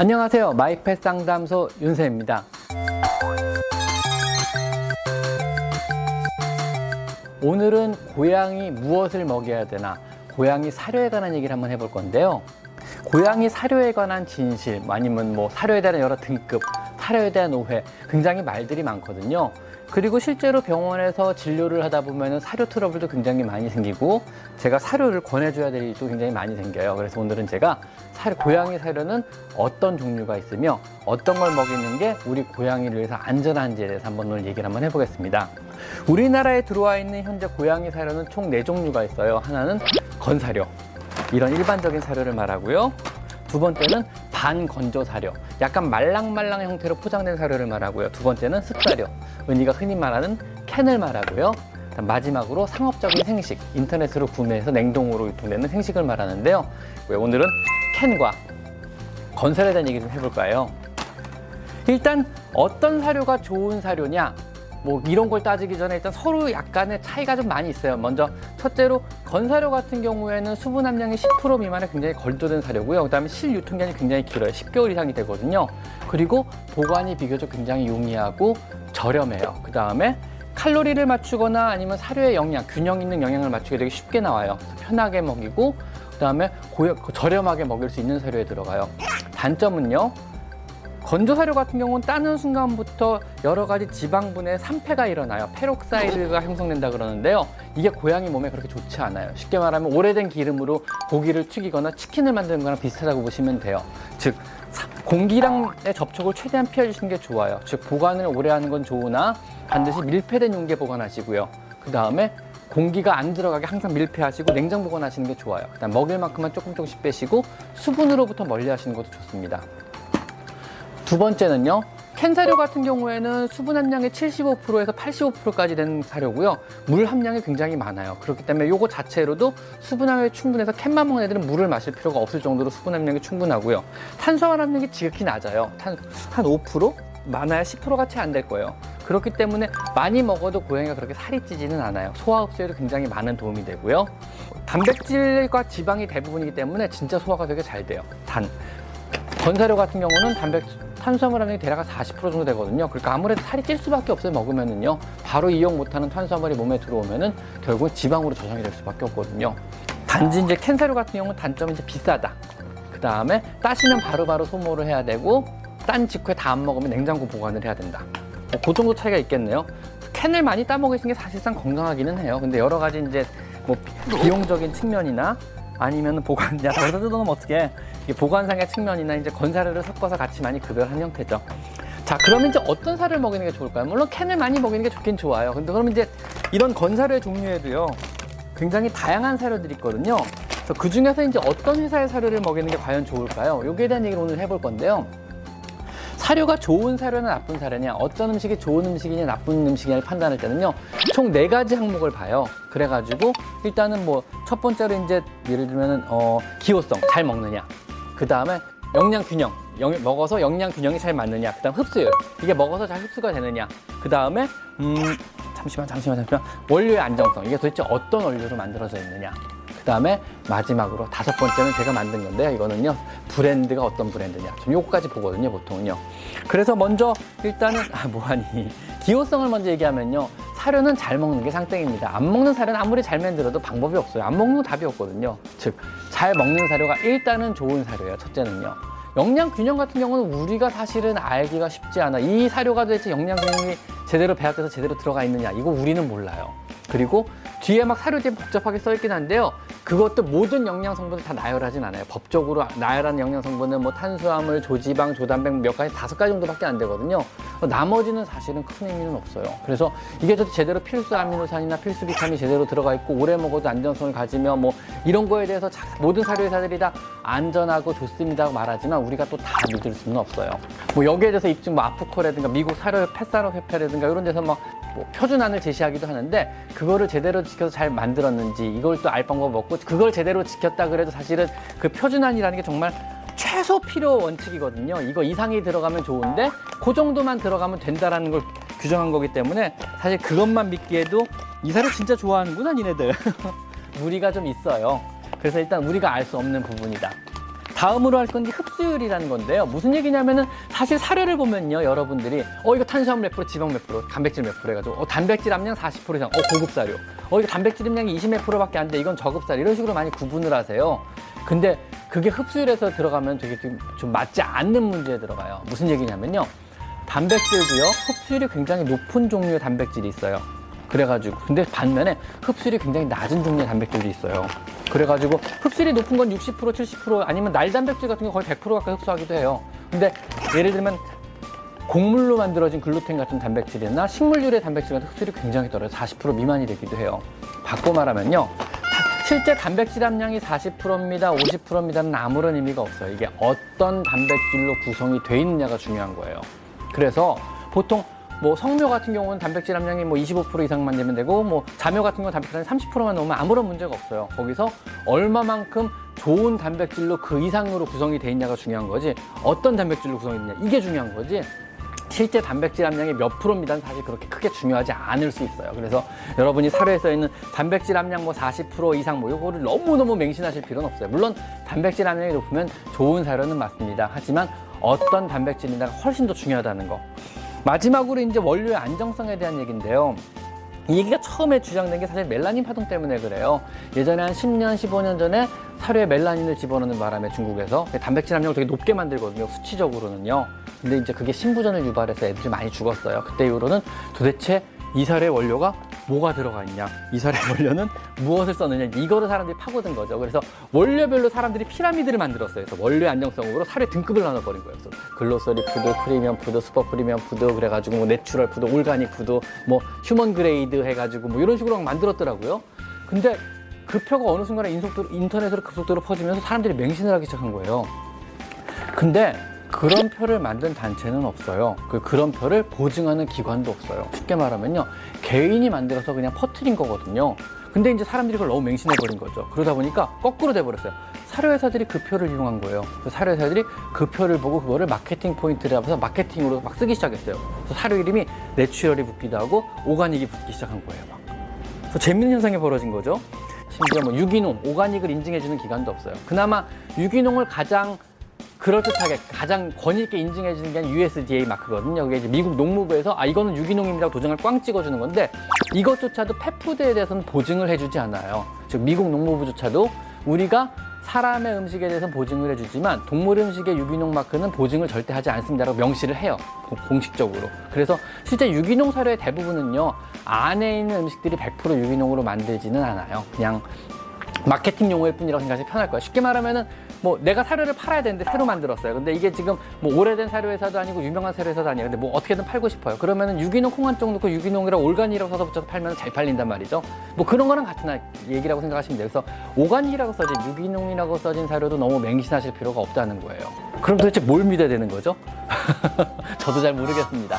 안녕하세요. 마이펫 상담소 윤세입니다. 오늘은 고양이 무엇을 먹여야 되나 고양이 사료에 관한 얘기를 한번 해볼 건데요. 고양이 사료에 관한 진실 아니면 뭐 사료에 대한 여러 등급 사료에 대한 오해 굉장히 말들이 많거든요. 그리고 실제로 병원에서 진료를 하다 보면 사료 트러블도 굉장히 많이 생기고 제가 사료를 권해줘야 될 일도 굉장히 많이 생겨요. 그래서 오늘은 제가 사료, 고양이 사료는 어떤 종류가 있으며 어떤 걸 먹이는 게 우리 고양이를 위해서 안전한지에 대해서 한번 오늘 얘기를 한번 해보겠습니다. 우리나라에 들어와 있는 현재 고양이 사료는 총 네종류가 있어요. 하나는 건사료. 이런 일반적인 사료를 말하고요. 두 번째는 반건조 사료. 약간 말랑말랑한 형태로 포장된 사료를 말하고요. 두 번째는 습사료. 은희가 흔히 말하는 캔을 말하고요. 마지막으로 상업적인 생식, 인터넷으로 구매해서 냉동으로 유통되는 생식을 말하는데요. 오늘은 캔과 건설에 대한 얘기 좀 해볼까요? 일단 어떤 사료가 좋은 사료냐? 뭐 이런 걸 따지기 전에 일단 서로 약간의 차이가 좀 많이 있어요. 먼저 첫째로 건사료 같은 경우에는 수분 함량이 10% 미만의 굉장히 걸조된 사료고요. 그다음에 실유통기한이 굉장히 길어요. 10개월 이상이 되거든요. 그리고 보관이 비교적 굉장히 용이하고 저렴해요. 그다음에 칼로리를 맞추거나 아니면 사료의 영양, 균형 있는 영양을 맞추기 되게 쉽게 나와요. 편하게 먹이고 그다음에 고여, 저렴하게 먹일 수 있는 사료에 들어가요. 단점은요. 건조 사료 같은 경우는 따는 순간부터 여러 가지 지방분의 산패가 일어나요. peroxide가 형성된다 그러는데요. 이게 고양이 몸에 그렇게 좋지 않아요. 쉽게 말하면 오래된 기름으로 고기를 튀기거나 치킨을 만드는 거랑 비슷하다고 보시면 돼요. 즉 공기랑의 접촉을 최대한 피해 주시는 게 좋아요. 즉 보관을 오래 하는 건 좋으나 반드시 밀폐된 용기에 보관하시고요. 그 다음에 공기가 안 들어가게 항상 밀폐하시고 냉장 보관하시는 게 좋아요. 그다음 먹일 만큼만 조금 조금씩 빼시고 수분으로부터 멀리 하시는 것도 좋습니다. 두 번째는요. 캔 사료 같은 경우에는 수분 함량의 75%에서 85%까지 되는 사료고요. 물 함량이 굉장히 많아요. 그렇기 때문에 요거 자체로도 수분 함량이 충분해서 캔만 먹는 애들은 물을 마실 필요가 없을 정도로 수분 함량이 충분하고요. 탄수화물 함량이 지극히 낮아요. 한, 한 5%? 많아야 10%가 채 안 될 거예요. 그렇기 때문에 많이 먹어도 고양이가 그렇게 살이 찌지는 않아요. 소화 흡수에도 굉장히 많은 도움이 되고요. 단백질과 지방이 대부분이기 때문에 진짜 소화가 되게 잘 돼요. 단 건사료 같은 경우는 단백 탄수화물 함량이 대략 40% 정도 되거든요. 그러니까 아무래도 살이 찔 수밖에 없어요. 먹으면은요. 바로 이용 못하는 탄수화물이 몸에 들어오면은 결국 지방으로 저장이 될 수밖에 없거든요. 단지 이제 캔 사료 같은 경우는 단점이 이제 비싸다. 그 다음에 따시면 바로바로 소모를 해야 되고 딴 직후에 다 안 먹으면 냉장고 보관을 해야 된다. 뭐, 그 정도 차이가 있겠네요. 캔을 많이 따 먹으시는 게 사실상 건강하기는 해요. 근데 여러 가지 이제 뭐 비용적인 측면이나 아니면 보관, 야, 더 뜯어놓으면 어떻게 보관상의 측면이나 이제 건사료를 섞어서 같이 많이 급여를 한 형태죠. 자, 그러면 이제 어떤 사료를 먹이는 게 좋을까요? 물론 캔을 많이 먹이는 게 좋긴 좋아요. 근데 그러면 이제 이런 건사료의 종류에도요, 굉장히 다양한 사료들이 있거든요. 그 중에서 이제 어떤 회사의 사료를 먹이는 게 과연 좋을까요? 여기에 대한 얘기를 오늘 해볼 건데요. 사료가 좋은 사료냐 나쁜 사료냐 어떤 음식이 좋은 음식이냐 나쁜 음식이냐를 판단할 때는요 총 네 가지 항목을 봐요. 그래가지고 일단은 뭐 첫 번째로 이제 예를 들면은 어 기호성 잘 먹느냐. 그 다음에 영양 균형 영, 먹어서 영양 균형이 잘 맞느냐. 그 다음 흡수율 이게 먹어서 잘 흡수가 되느냐. 그 다음에 음 잠시만 잠시만 잠시만. 원료의 안정성 이게 도대체 어떤 원료로 만들어져 있느냐 그 다음에 마지막으로 다섯 번째는 제가 만든 건데요. 이거는요. 브랜드가 어떤 브랜드냐. 좀 요거까지 보거든요. 보통은요. 그래서 먼저 일단은 아 뭐하니. 기호성을 먼저 얘기하면요. 사료는 잘 먹는 게 상땡입니다. 안 먹는 사료는 아무리 잘 만들어도 방법이 없어요. 안 먹는 건 답이 없거든요. 즉, 잘 먹는 사료가 일단은 좋은 사료예요. 첫째는요. 영양 균형 같은 경우는 우리가 사실은 알기가 쉽지 않아. 이 사료가 도대체 영양 균형이 제대로 배합돼서 제대로 들어가 있느냐. 이거 우리는 몰라요. 그리고 뒤에 막 사료지에 복잡하게 써있긴 한데요. 그것도 모든 영양 성분을 다 나열하진 않아요. 법적으로 나열한 영양 성분은 뭐 탄수화물, 조지방, 조단백 몇 가지 다섯 가지 정도밖에 안 되거든요. 나머지는 사실은 큰 의미는 없어요. 그래서 이게 제대로 필수 아미노산이나 필수 비타민이 제대로 들어가 있고 오래 먹어도 안전성을 가지며 뭐 이런 거에 대해서 모든 사료 회사들이 다 안전하고 좋습니다고 말하지만 우리가 또 다 믿을 수는 없어요. 뭐 여기에 대해서 입증 뭐 아프코라든가 미국 사료 펫사료협회라든가 이런 데서 막 뭐 표준안을 제시하기도 하는데 그거를 제대로 지켜서 잘 만들었는지 이걸 또 알 방법 없고 그걸 제대로 지켰다 그래도 사실은 그 표준안이라는 게 정말 최소 필요 원칙이거든요. 이거 이상이 들어가면 좋은데 그 정도만 들어가면 된다라는 걸 규정한 거기 때문에 사실 그것만 믿기에도 이사를 진짜 좋아하는구나 니네들. 무리가 좀 있어요. 그래서 일단 우리가 알 수 없는 부분이다. 다음으로 할건 흡수율이라는 건데요. 무슨 얘기냐면은 사실 사료를 보면요, 여러분들이 어 이거 탄수화물 몇 프로, 지방 몇 프로, 단백질 몇 프로 해가지고 어 단백질 함량 40% 이상, 어 고급 사료, 어 이거 단백질 함량이 20몇 프로밖에 안 돼, 이건 저급 사료 이런 식으로 많이 구분을 하세요. 근데 그게 흡수율에서 들어가면 되게 좀, 좀 맞지 않는 문제에 들어가요. 무슨 얘기냐면요, 단백질도요 흡수율이 굉장히 높은 종류의 단백질이 있어요. 그래가지고 근데 반면에 흡수율이 굉장히 낮은 종류의 단백질도 있어요. 그래가지고 흡수율이 높은 건 60% 70% 아니면 날 단백질 같은 거 거의 100% 가까이 흡수하기도 해요. 근데 예를 들면 곡물로 만들어진 글루텐 같은 단백질이나 식물유래 단백질 같은 흡수율이 굉장히 떨어요. 40% 미만이 되기도 해요. 바꿔 말하면요. 실제 단백질 함량이 40%입니다, 50%입니다는 아무런 의미가 없어요. 이게 어떤 단백질로 구성이 돼 있느냐가 중요한 거예요. 그래서 보통 뭐 성묘 같은 경우는 단백질 함량이 뭐 25% 이상만 되면 되고 뭐 자묘 같은 경우는 단백질 함량 30%만 넣으면 아무런 문제가 없어요. 거기서 얼마만큼 좋은 단백질로 그 이상으로 구성이 돼 있냐가 중요한 거지 어떤 단백질로 구성이 되냐 이게 중요한 거지 실제 단백질 함량이 몇 프로입니다는 사실 그렇게 크게 중요하지 않을 수 있어요. 그래서 여러분이 사료에 써 있는 단백질 함량 뭐 40% 이상 뭐 요거를 너무너무 맹신하실 필요는 없어요. 물론 단백질 함량이 높으면 좋은 사료는 맞습니다. 하지만 어떤 단백질이냐가 훨씬 더 중요하다는 거. 마지막으로 이제 원료의 안정성에 대한 얘기인데요. 이 얘기가 처음에 주장된 게 사실 멜라닌 파동 때문에 그래요. 예전에 한 10년, 15년 전에 사료에 멜라닌을 집어넣는 바람에 중국에서 단백질 함량을 되게 높게 만들거든요. 수치적으로는요. 근데 이제 그게 신부전을 유발해서 애들이 많이 죽었어요. 그때 이후로는 도대체 이 사료의 원료가 뭐가 들어가 있냐 이 사료의 원료는 무엇을 썼느냐 이거를 사람들이 파고든 거죠. 그래서 원료별로 사람들이 피라미드를 만들었어요. 그래서 원료의 안정성으로 사료의 등급을 나눠버린 거예요. 그래서 grocery food, premium food, super premium food 그래가지고 뭐 natural food, organic food 뭐 human grade 해가지고 뭐 이런 식으로 만들었더라고요. 근데 그 표가 어느 순간에 인속도로, 인터넷으로 급속도로 퍼지면서 사람들이 맹신을 하기 시작한 거예요. 근데 그런 표를 만든 단체는 없어요. 그, 그런 표를 보증하는 기관도 없어요. 쉽게 말하면요. 개인이 만들어서 그냥 퍼트린 거거든요. 근데 이제 사람들이 그걸 너무 맹신해버린 거죠. 그러다 보니까 거꾸로 돼버렸어요. 사료회사들이 그 표를 이용한 거예요. 사료회사들이 그 표를 보고 그거를 마케팅 포인트를 하면서 마케팅으로 막 쓰기 시작했어요. 그래서 사료 이름이 natural이 붙기도 하고 오가닉이 붙기 시작한 거예요. 막. 그래서 재밌는 현상이 벌어진 거죠. 심지어 뭐 유기농, organic을 인증해주는 기관도 없어요. 그나마 유기농을 가장 그럴듯하게 가장 권위 있게 인증해주는 게 USDA 마크거든요. 그게 이제 미국 농무부에서 아 이거는 유기농입니다 도장을 꽝 찍어주는 건데 이것조차도 펫푸드에 대해서는 보증을 해주지 않아요. 즉 미국 농무부조차도 우리가 사람의 음식에 대해서 보증을 해주지만 동물 음식의 유기농 마크는 보증을 절대 하지 않습니다라고 명시를 해요. 공식적으로. 그래서 실제 유기농 사료의 대부분은요 안에 있는 음식들이 100% 유기농으로 만들지는 않아요. 그냥 마케팅 용어일 뿐이라고 생각하시 편할 거예요. 쉽게 말하면은 뭐 내가 사료를 팔아야 되는데 새로 만들었어요. 근데 이게 지금 뭐 오래된 사료 회사도 아니고 유명한 사료 회사도 아니에요. 근데 뭐 어떻게든 팔고 싶어요. 그러면은 유기농 콩한쪽 넣고 유기농이랑 올가니라고 써서 붙여서 팔면 잘 팔린단 말이죠. 뭐 그런 거랑 같은 얘기라고 생각하시면 돼요. 그래서 오가니라고 써진 유기농이라고 써진 사료도 너무 맹신하실 필요가 없다는 거예요. 그럼 도대체 뭘 믿어야 되는 거죠? 저도 잘 모르겠습니다.